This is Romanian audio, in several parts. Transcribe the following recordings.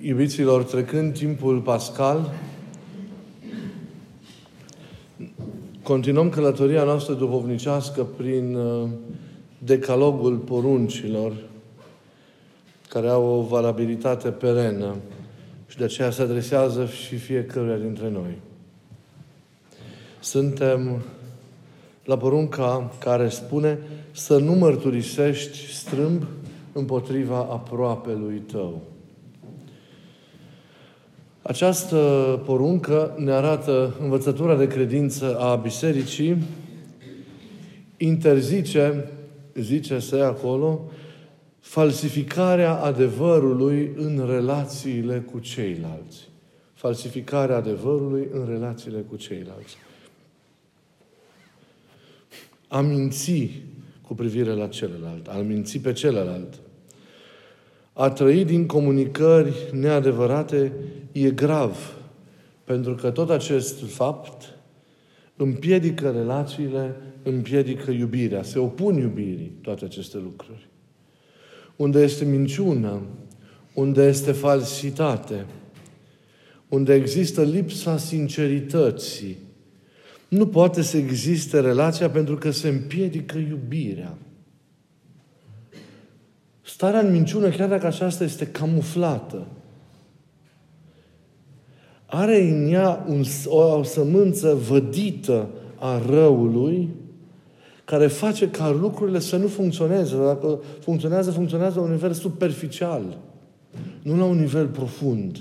Iubiților, trecând timpul pascal, continuăm călătoria noastră duhovnicească prin uh, decalogul poruncilor, care au o valabilitate perenă și de aceea se adresează și fiecăruia dintre noi. Suntem la porunca care spune să nu mărturisești strâmb împotriva aproapelui tău. Această poruncă ne arată învățătura de credință a bisericii, interzice, zice se acolo, falsificarea adevărului în relațiile cu ceilalți. Falsificarea adevărului în relațiile cu ceilalți. A minți cu privire la celălalt, a minți pe celălalt a trăi din comunicări neadevărate e grav, pentru că tot acest fapt împiedică relațiile, împiedică iubirea, se opun iubirii toate aceste lucruri. Unde este minciună, unde este falsitate, unde există lipsa sincerității, nu poate să existe relația pentru că se împiedică iubirea. Starea în minciună, chiar dacă aceasta este camuflată, are în ea un, o, o sămânță vădită a răului care face ca lucrurile să nu funcționeze. Dacă funcționează, funcționează la un nivel superficial, nu la un nivel profund.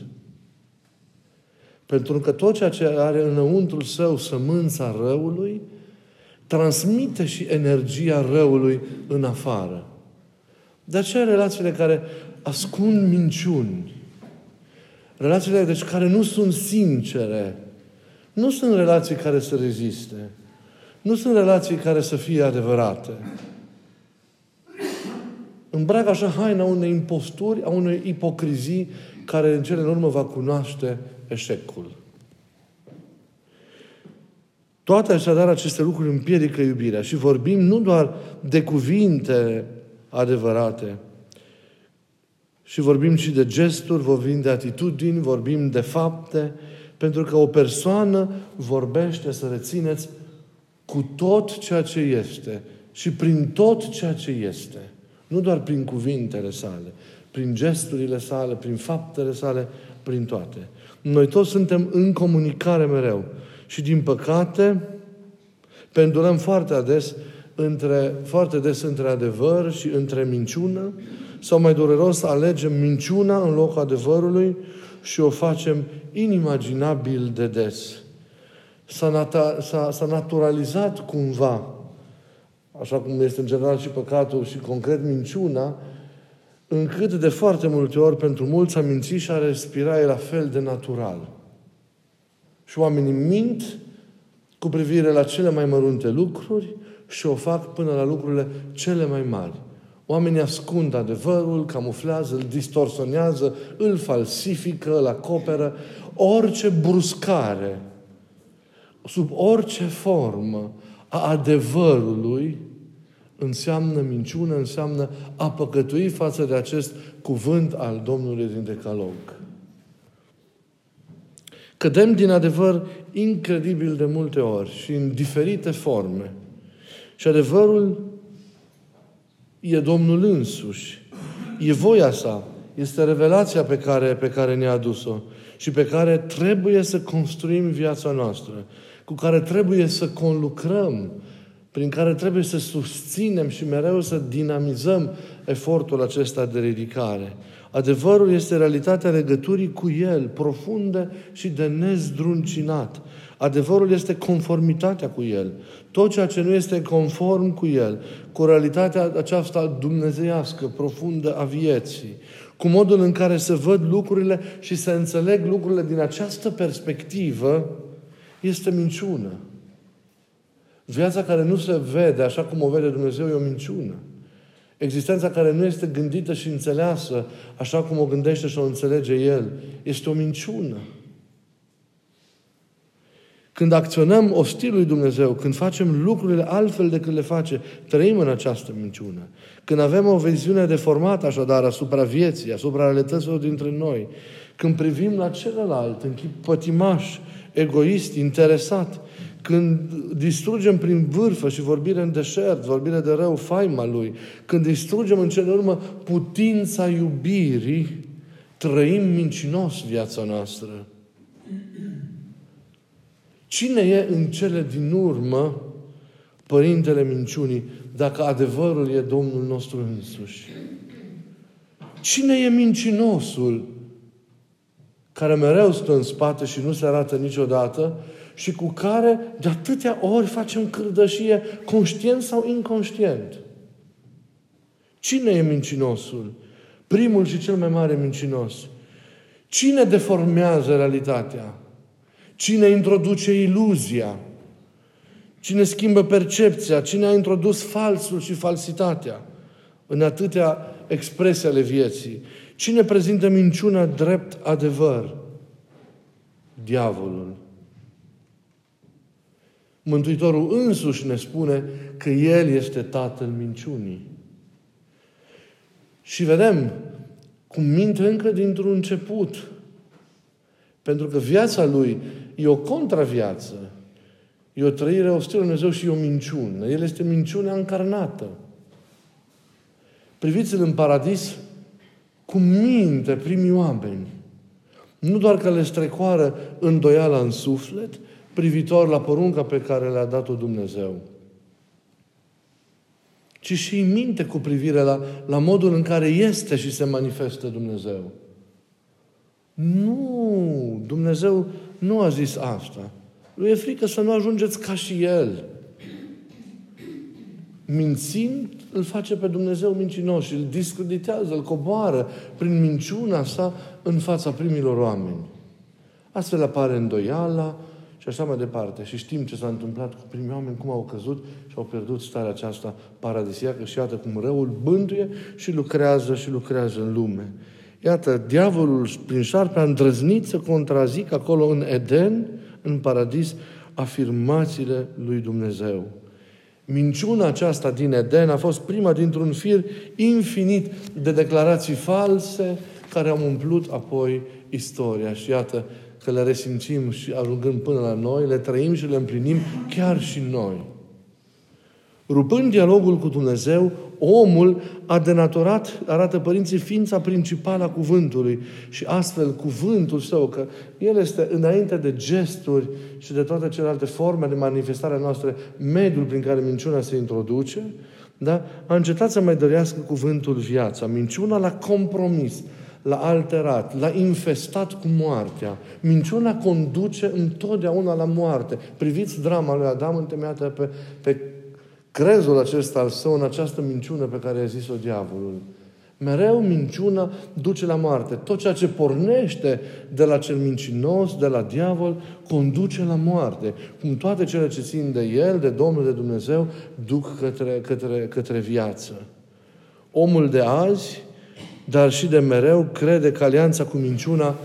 Pentru că tot ceea ce are înăuntru său sămânța răului, transmite și energia răului în afară. De aceea relațiile care ascund minciuni, relațiile deci care nu sunt sincere, nu sunt relații care să reziste. Nu sunt relații care să fie adevărate. Îmbracă așa haina unei imposturi, a unei ipocrizii care în cele în urmă va cunoaște eșecul. Toate așadar aceste lucruri împiedică iubirea și vorbim nu doar de cuvinte adevărate. Și vorbim și de gesturi, vorbim de atitudini, vorbim de fapte, pentru că o persoană vorbește, să rețineți, cu tot ceea ce este și prin tot ceea ce este. Nu doar prin cuvintele sale, prin gesturile sale, prin faptele sale, prin toate. Noi toți suntem în comunicare mereu. Și din păcate, pendulăm foarte ades între, foarte des între adevăr și între minciună, sau mai dureros alegem minciuna în locul adevărului și o facem inimaginabil de des. S-a, nata, s-a, s-a naturalizat cumva, așa cum este în general și păcatul și concret minciuna, încât de foarte multe ori pentru mulți a minți și a respira e la fel de natural. Și oamenii mint cu privire la cele mai mărunte lucruri, și o fac până la lucrurile cele mai mari. Oamenii ascund adevărul, camuflează, îl distorsionează, îl falsifică, îl acoperă. Orice bruscare, sub orice formă a adevărului, înseamnă minciună, înseamnă a păcătui față de acest cuvânt al Domnului din Decalog. Cădem din adevăr incredibil de multe ori și în diferite forme – și adevărul e Domnul însuși. E voia sa. Este revelația pe care, pe care ne-a adus-o și pe care trebuie să construim viața noastră, cu care trebuie să conlucrăm, prin care trebuie să susținem și mereu să dinamizăm efortul acesta de ridicare. Adevărul este realitatea legăturii cu El, profundă și de nezdruncinat. Adevărul este conformitatea cu El. Tot ceea ce nu este conform cu El, cu realitatea aceasta dumnezeiască, profundă a vieții, cu modul în care se văd lucrurile și se înțeleg lucrurile din această perspectivă, este minciună. Viața care nu se vede așa cum o vede Dumnezeu e o minciună. Existența care nu este gândită și înțeleasă așa cum o gândește și o înțelege El, este o minciună. Când acționăm ostil lui Dumnezeu, când facem lucrurile altfel decât le face, trăim în această minciună. Când avem o viziune deformată așadar asupra vieții, asupra realităților dintre noi, când privim la celălalt în chip pătimaș, egoist, interesat, când distrugem prin vârfă și vorbire în deșert, vorbire de rău, faima lui, când distrugem în cele urmă putința iubirii, trăim mincinos viața noastră. Cine e în cele din urmă Părintele Minciunii, dacă adevărul e Domnul nostru însuși? Cine e mincinosul care mereu stă în spate și nu se arată niciodată și cu care de atâtea ori facem cârdășie, conștient sau inconștient? Cine e mincinosul? Primul și cel mai mare mincinos. Cine deformează realitatea? Cine introduce iluzia? Cine schimbă percepția? Cine a introdus falsul și falsitatea în atâtea expresii ale vieții? Cine prezintă minciuna drept adevăr? Diavolul. Mântuitorul însuși ne spune că El este tatăl minciunii. Și vedem cum minte încă dintr-un început. Pentru că viața lui e o contraviață. E o trăire ostilă Dumnezeu și e o minciună. El este minciunea încarnată. Priviți-l în paradis cum minte primii oameni. Nu doar că le strecoară îndoiala în suflet, privitor la porunca pe care le-a dat-o Dumnezeu, ci și minte cu privire la, la modul în care este și se manifestă Dumnezeu. Nu, Dumnezeu nu a zis asta. Lui e frică să nu ajungeți ca și El. Mințind, îl face pe Dumnezeu mincinos și îl discreditează, îl coboară prin minciuna sa în fața primilor oameni. Astfel apare îndoiala și așa mai departe. Și știm ce s-a întâmplat cu primii oameni, cum au căzut și au pierdut starea aceasta paradisiacă și iată cum răul bântuie și lucrează și lucrează în lume. Iată, diavolul prin șarpe a îndrăznit să contrazic acolo în Eden, în paradis, afirmațiile lui Dumnezeu. Minciuna aceasta din Eden a fost prima dintr-un fir infinit de declarații false care au umplut apoi istoria. Și iată că le resimțim și ajungând până la noi, le trăim și le împlinim chiar și noi. Rupând dialogul cu Dumnezeu, omul a denaturat, arată părinții, ființa principală a cuvântului și astfel cuvântul său, că el este înainte de gesturi și de toate celelalte forme de manifestare a noastre, mediul prin care minciuna se introduce, da? a încetat să mai dărească cuvântul viața. Minciuna l-a compromis, l-a alterat, l-a infestat cu moartea. Minciuna conduce întotdeauna la moarte. Priviți drama lui Adam întemeiată pe, pe crezul acesta al său în această minciună pe care a zis-o diavolul. Mereu minciuna duce la moarte. Tot ceea ce pornește de la cel mincinos, de la diavol, conduce la moarte. Cum toate cele ce țin de El, de Domnul, de Dumnezeu, duc către, către, către viață. Omul de azi, dar și de mereu, crede că alianța cu minciuna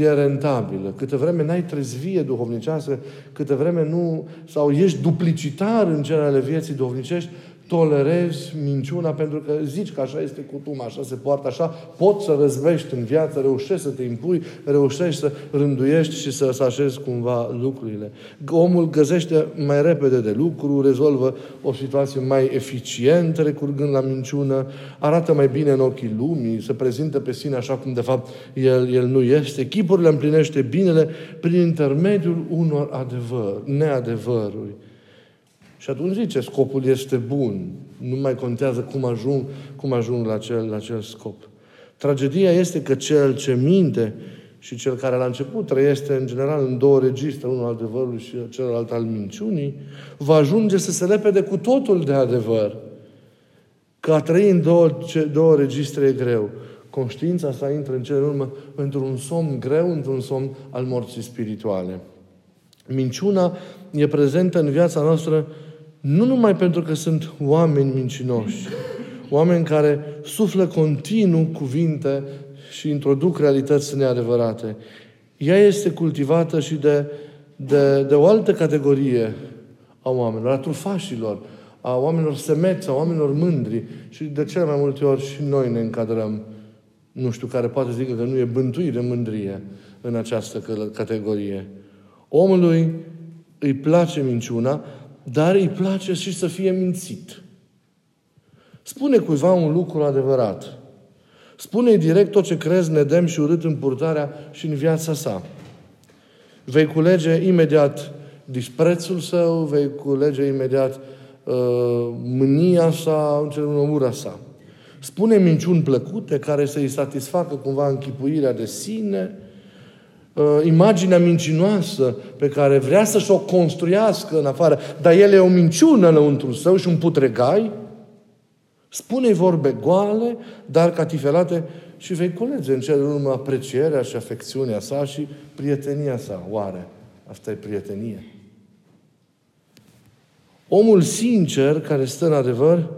e rentabilă. Câte vreme n-ai trezvie duhovnicească, câte vreme nu, sau ești duplicitar în celele vieții duhovnicești, tolerezi minciuna pentru că zici că așa este cutum, așa se poartă, așa poți să răzvești în viață, reușești să te impui, reușești să rânduiești și să, să așezi cumva lucrurile. Omul găsește mai repede de lucru, rezolvă o situație mai eficient recurgând la minciună, arată mai bine în ochii lumii, se prezintă pe sine așa cum de fapt el, el nu este. Chipurile împlinește binele prin intermediul unor adevăr, neadevăruri. Și atunci zice, scopul este bun. Nu mai contează cum ajung, cum ajung la, acel, la acel scop. Tragedia este că cel ce minte și cel care la început trăiește în general în două registre, unul al adevărului și celălalt al minciunii, va ajunge să se lepede cu totul de adevăr. Că a trăi în două, ce, două registre e greu. Conștiința sa intră în cele urmă într-un somn greu, într-un somn al morții spirituale. Minciuna e prezentă în viața noastră nu numai pentru că sunt oameni mincinoși, oameni care suflă continuu cuvinte și introduc realități neadevărate. Ea este cultivată și de, de, de o altă categorie a oamenilor, a trufașilor, a oamenilor semeți, a oamenilor mândri și de cele mai multe ori și noi ne încadrăm nu știu, care poate zică că nu e bântuit de mândrie în această categorie. Omului îi place minciuna, dar îi place și să fie mințit. Spune cuiva un lucru adevărat. Spune direct tot ce crezi nedem și urât în purtarea și în viața sa. Vei culege imediat disprețul său, vei culege imediat uh, mânia sa, ura sa. Spune minciuni plăcute care să-i satisfacă cumva închipuirea de sine, uh, imaginea mincinoasă pe care vrea să-și o construiască în afară, dar el e o minciună înăuntru său și un putregai, spune vorbe goale, dar catifelate și vei culege în cel urmă aprecierea și afecțiunea sa și prietenia sa. Oare asta e prietenie? Omul sincer care stă în adevăr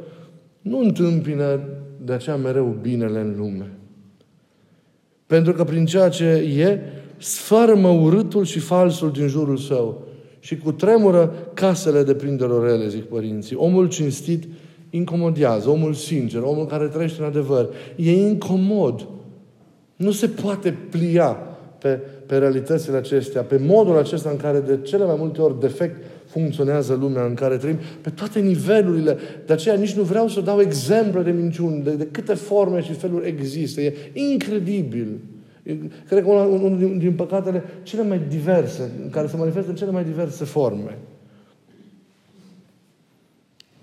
nu întâmpină de aceea mereu binele în lume. Pentru că prin ceea ce e, sfărmă urâtul și falsul din jurul său și cu tremură casele de prindelor rele, zic părinții. Omul cinstit incomodează, omul sincer, omul care trăiește în adevăr. E incomod. Nu se poate plia pe, pe realitățile acestea, pe modul acesta în care de cele mai multe ori defect funcționează lumea în care trăim, pe toate nivelurile. De aceea nici nu vreau să dau exemple de minciuni, de, de câte forme și feluri există. E incredibil. Cred că unul, unul din, din păcatele cele mai diverse, în care se manifestă în cele mai diverse forme.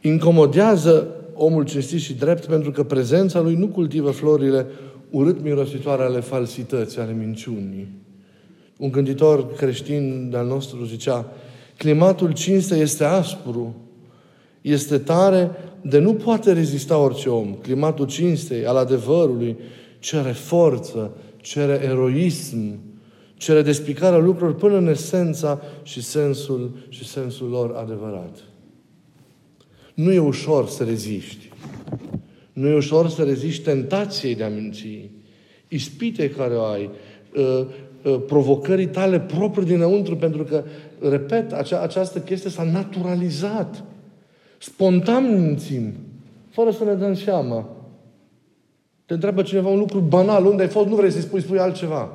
Incomodează omul cinstit și drept pentru că prezența lui nu cultivă florile urât mirositoare ale falsității, ale minciunii. Un gânditor creștin de-al nostru zicea, climatul cinste este aspru, este tare de nu poate rezista orice om. Climatul cinstei, al adevărului, cere forță, cere eroism, cere despicarea lucrurilor până în esența și sensul, și sensul lor adevărat. Nu e ușor să reziști. Nu e ușor să reziști tentației de a minți, ispite care o ai, ă, ă, provocării tale proprii dinăuntru, pentru că, repet, acea, această chestie s-a naturalizat. Spontan mințim, fără să ne dăm seama. Te întreabă cineva un lucru banal, unde ai fost, nu vrei să-i spui, spui altceva.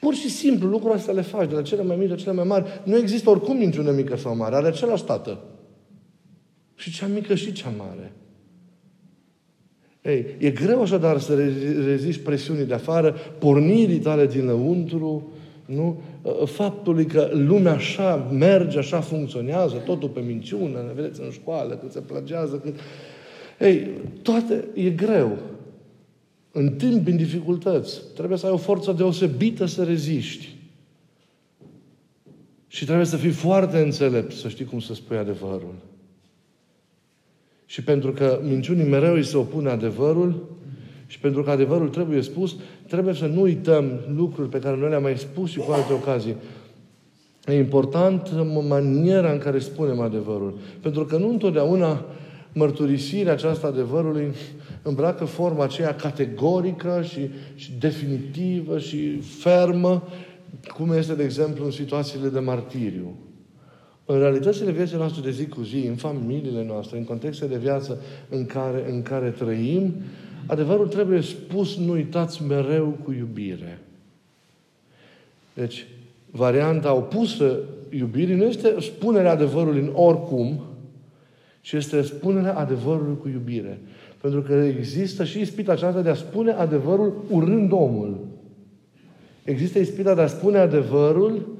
Pur și simplu, lucrurile astea le faci, de la cele mai mici la cele mai mari. Nu există oricum minciună mică sau mare, are același tată. Și cea mică și cea mare. Ei, e greu așadar să reziști presiunii de afară, pornirii tale dinăuntru, nu? Faptului că lumea așa merge, așa funcționează, totul pe minciună, ne vedeți în școală, când se plagează, când... Ei, toate e greu. În timp, în dificultăți, trebuie să ai o forță deosebită să reziști. Și trebuie să fii foarte înțelept, să știi cum să spui adevărul. Și pentru că minciunii mereu îi se opune adevărul și pentru că adevărul trebuie spus, trebuie să nu uităm lucruri pe care noi le-am mai spus și cu alte ocazii. E important maniera în care spunem adevărul. Pentru că nu întotdeauna mărturisirea aceasta adevărului îmbracă forma aceea categorică și, și definitivă și fermă, cum este, de exemplu, în situațiile de martiriu. În realitățile vieții noastre de zi cu zi, în familiile noastre, în contexte de viață în care, în care trăim, adevărul trebuie spus, nu uitați, mereu cu iubire. Deci, varianta opusă iubirii nu este spunerea adevărului în oricum, ci este spunerea adevărului cu iubire. Pentru că există și ispita aceasta de a spune adevărul urând omul. Există ispita de a spune adevărul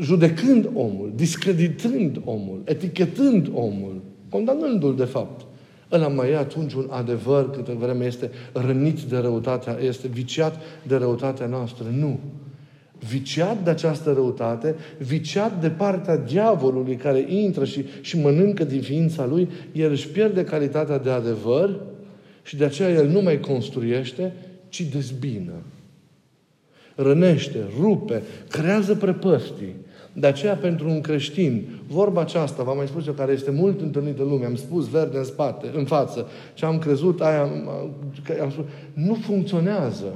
judecând omul, discreditând omul, etichetând omul, condamnându-l de fapt. Ăla mai e atunci un adevăr câte vreme este rănit de răutatea, este viciat de răutatea noastră. Nu. Viciat de această răutate, viciat de partea diavolului care intră și, și mănâncă din ființa lui, el își pierde calitatea de adevăr și de aceea el nu mai construiește, ci dezbină rănește, rupe, creează prăpăstii. De aceea, pentru un creștin, vorba aceasta, v-am mai spus eu, care este mult întâlnită în lume, am spus verde în spate, în față, ce am crezut, aia am spus, nu funcționează.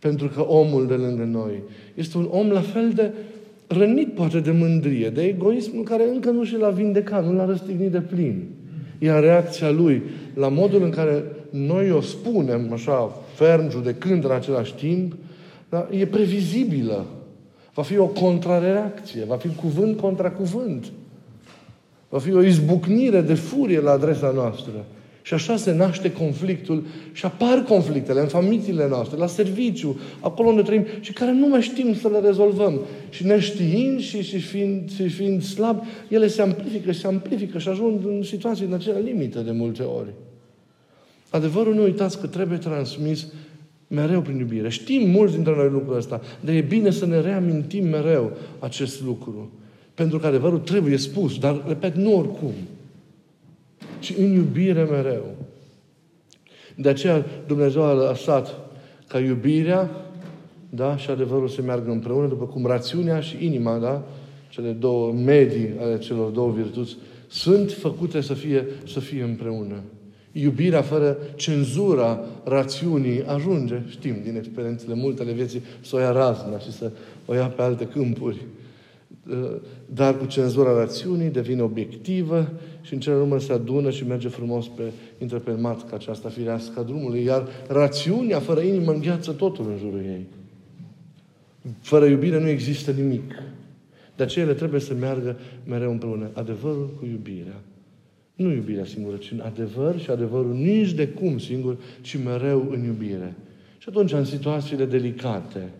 Pentru că omul de lângă noi este un om la fel de rănit, poate, de mândrie, de egoism, care încă nu și l-a vindecat, nu l-a răstignit de plin. Iar reacția lui la modul în care noi o spunem așa ferm, judecând în același timp, dar e previzibilă. Va fi o contrareacție, va fi cuvânt contra cuvânt. Va fi o izbucnire de furie la adresa noastră. Și așa se naște conflictul și apar conflictele în familiile noastre, la serviciu, acolo unde trăim și care nu mai știm să le rezolvăm. Și neștiind și, și, fiind, și fiind slab, ele se amplifică și se amplifică și ajung în situații în acelea limite de multe ori. Adevărul nu uitați că trebuie transmis mereu prin iubire. Știm mulți dintre noi lucrul ăsta, dar e bine să ne reamintim mereu acest lucru. Pentru că adevărul trebuie spus, dar, repet, nu oricum ci în iubire mereu. De aceea Dumnezeu a lăsat ca iubirea da, și adevărul să meargă împreună, după cum rațiunea și inima, da, cele două medii ale celor două virtuți, sunt făcute să fie, să fie împreună. Iubirea fără cenzura rațiunii ajunge, știm din experiențele multe ale vieții, să o ia razna și să o ia pe alte câmpuri. Dar cu cenzura rațiunii devine obiectivă și în cele urmă se adună și merge frumos pe, intră pe matca aceasta firească a drumului, iar rațiunea fără inimă îngheață totul în jurul ei. Fără iubire nu există nimic. De aceea ele trebuie să meargă mereu împreună. Adevărul cu iubirea. Nu iubirea singură, ci în adevăr și adevărul nici de cum singur, ci mereu în iubire. Și atunci, în situațiile delicate,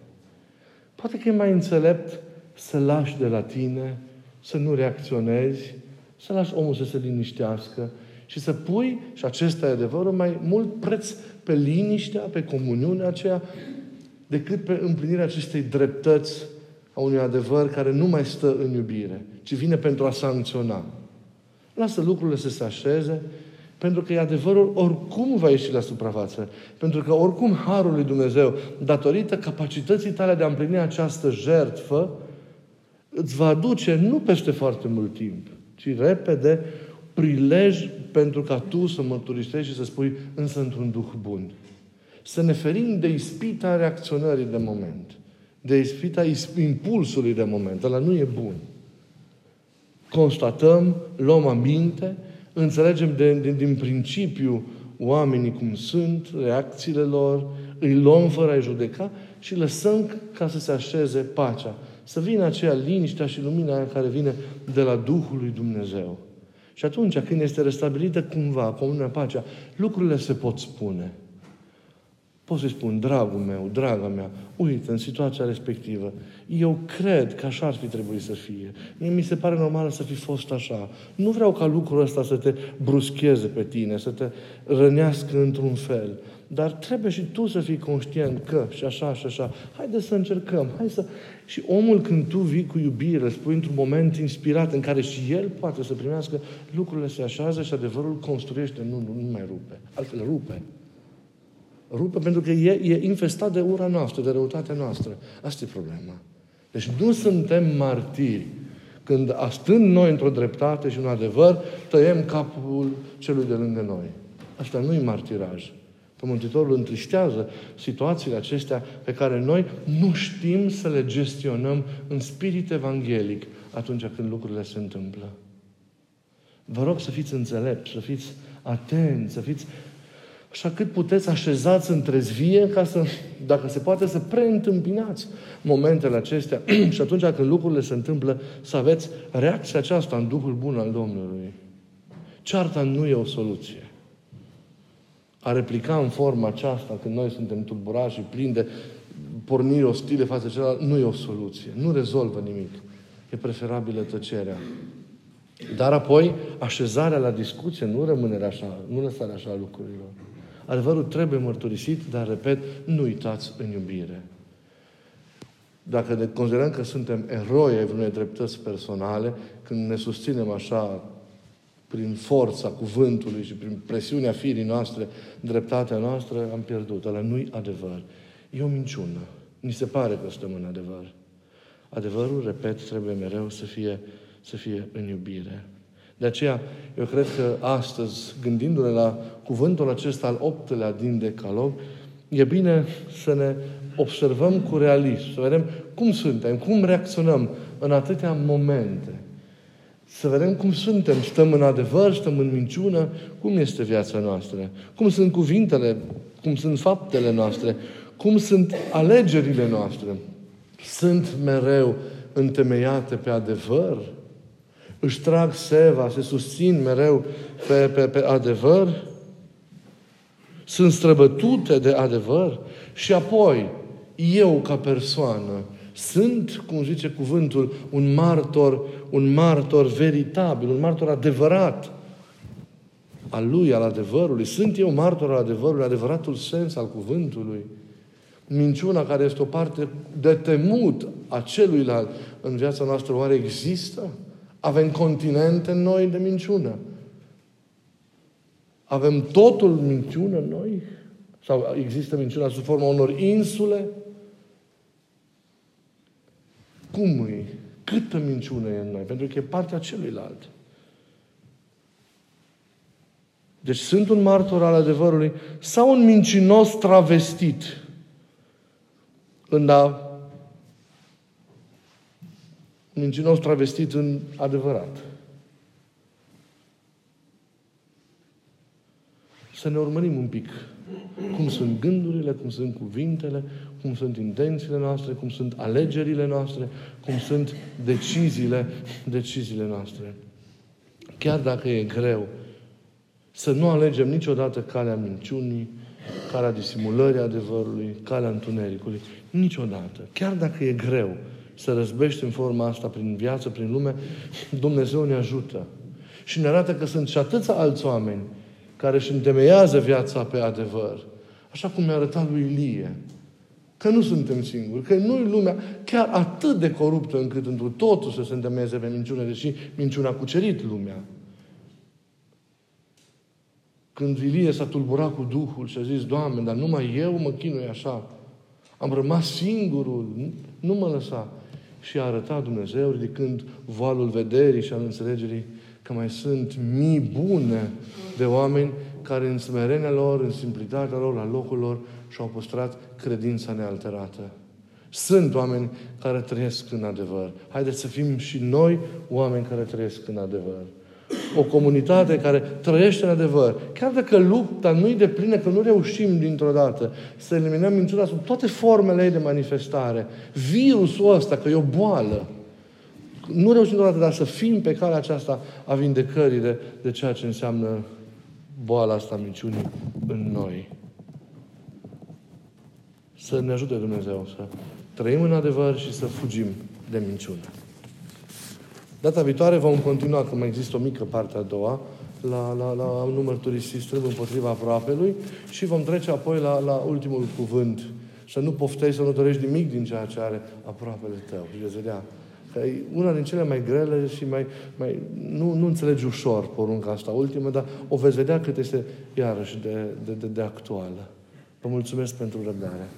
poate că e mai înțelept să lași de la tine, să nu reacționezi, să lași omul să se liniștească și să pui, și acesta e adevărul, mai mult preț pe liniștea, pe comuniunea aceea, decât pe împlinirea acestei dreptăți a unui adevăr care nu mai stă în iubire, ci vine pentru a sancționa. Lasă lucrurile să se așeze, pentru că adevărul oricum va ieși la suprafață. Pentru că oricum Harul lui Dumnezeu, datorită capacității tale de a împlini această jertfă, îți va aduce nu peste foarte mult timp, ci repede, prilej pentru ca tu să mărturisești și să spui, însă într-un duh bun. Să ne ferim de ispita reacționării de moment. De ispita impulsului de moment. Ăla nu e bun. Constatăm, luăm aminte, înțelegem de, de, din principiu oamenii cum sunt, reacțiile lor, îi luăm fără a-i judeca și lăsăm ca să se așeze pacea să vină aceea liniștea și lumina care vine de la Duhul lui Dumnezeu. Și atunci, când este restabilită cumva comunia pacea, lucrurile se pot spune. Pot să-i spun, dragul meu, draga mea, uite, în situația respectivă, eu cred că așa ar fi trebuit să fie. Mie mi se pare normal să fi fost așa. Nu vreau ca lucrul ăsta să te bruscheze pe tine, să te rănească într-un fel. Dar trebuie și tu să fii conștient că și așa și așa. Haide să încercăm. Hai să... Și omul când tu vii cu iubire, spui într-un moment inspirat în care și el poate să primească, lucrurile se așează și adevărul construiește, nu, nu, nu mai rupe. Altfel rupe. Rupe pentru că e, e infestat de ura noastră, de răutatea noastră. Asta e problema. Deci nu suntem martiri. Când stând noi într-o dreptate și un adevăr, tăiem capul celui de lângă noi. Asta nu e martiraj. Că Mântuitorul întristează situațiile acestea pe care noi nu știm să le gestionăm în spirit evanghelic atunci când lucrurile se întâmplă. Vă rog să fiți înțelepți, să fiți atenți, să fiți așa cât puteți așezați în trezvie ca să, dacă se poate, să preîntâmpinați momentele acestea și atunci când lucrurile se întâmplă, să aveți reacția aceasta în Duhul bun al Domnului. Cearta nu e o soluție a replica în forma aceasta, când noi suntem tulburați și plini de porniri ostile față de celălalt, nu e o soluție. Nu rezolvă nimic. E preferabilă tăcerea. Dar apoi, așezarea la discuție nu rămâne așa, nu lăsarea așa a lucrurilor. Adevărul trebuie mărturisit, dar, repet, nu uitați în iubire. Dacă ne considerăm că suntem eroi ai vreunei dreptăți personale, când ne susținem așa prin forța cuvântului și prin presiunea firii noastre, dreptatea noastră, am pierdut. Ăla nu-i adevăr. E o minciună. Ni se pare că stăm în adevăr. Adevărul, repet, trebuie mereu să fie, să fie în iubire. De aceea, eu cred că astăzi, gândindu-ne la cuvântul acesta al optelea din Decalog, e bine să ne observăm cu realism, să vedem cum suntem, cum reacționăm în atâtea momente Să vedem cum suntem. Stăm în adevăr, stăm în minciună. Cum este viața noastră? Cum sunt cuvintele? Cum sunt faptele noastre? Cum sunt alegerile noastre? Sunt mereu întemeiate pe adevăr? Își trag seva, se susțin mereu pe, pe, pe adevăr? Sunt străbătute de adevăr? Și apoi, eu ca persoană, sunt, cum zice cuvântul, un martor, un martor veritabil, un martor adevărat al lui, al adevărului. Sunt eu martor al adevărului, adevăratul sens al cuvântului. Minciuna care este o parte de temut a celuilalt în viața noastră, oare există? Avem continente noi de minciună. Avem totul minciună în noi? Sau există minciuna sub forma unor insule? Cum e? Câtă minciună e în noi? Pentru că e partea celuilalt. Deci sunt un martor al adevărului sau un mincinos travestit în a mincinos travestit în adevărat. Să ne urmărim un pic cum sunt gândurile, cum sunt cuvintele, cum sunt intențiile noastre, cum sunt alegerile noastre, cum sunt deciziile, deciziile noastre. Chiar dacă e greu, să nu alegem niciodată calea minciunii, calea disimulării adevărului, calea întunericului. Niciodată. Chiar dacă e greu să răzbești în forma asta prin viață, prin lume, Dumnezeu ne ajută. Și ne arată că sunt și atâția alți oameni care își întemeiază viața pe adevăr. Așa cum mi-a arătat lui Ilie. Că nu suntem singuri, că nu lumea chiar atât de coruptă încât într totul să se întemeieze pe minciună, deși minciuna a cucerit lumea. Când Ilie s-a tulburat cu Duhul și a zis, Doamne, dar numai eu mă chinui așa. Am rămas singurul, nu mă lăsa. Și a arătat Dumnezeu, ridicând valul vederii și al înțelegerii, că mai sunt mii bune de oameni care în smerenia lor, în simplitatea lor, la locul lor, și-au păstrat credința nealterată. Sunt oameni care trăiesc în adevăr. Haideți să fim și noi oameni care trăiesc în adevăr. O comunitate care trăiește în adevăr. Chiar dacă lupta nu-i de plină, că nu reușim dintr-o dată să eliminăm minciuna sub toate formele ei de manifestare. Virusul ăsta, că e o boală, nu reușim deodată, dar să fim pe calea aceasta a vindecării de, de ceea ce înseamnă boala asta a minciunii în noi. Să ne ajute Dumnezeu să trăim în adevăr și să fugim de minciună. Data viitoare vom continua, că mai există o mică parte a doua, la, la, la un mărturisi strâmb împotriva aproapelui și vom trece apoi la, la ultimul cuvânt. Să nu poftești, să nu dorești nimic din ceea ce are aproapele tău. Și veți vedea că e una din cele mai grele și mai, mai nu, nu înțelegi ușor porunca asta ultimă, dar o veți vedea cât este iarăși de, de, de, de actuală. Vă mulțumesc pentru răbdare.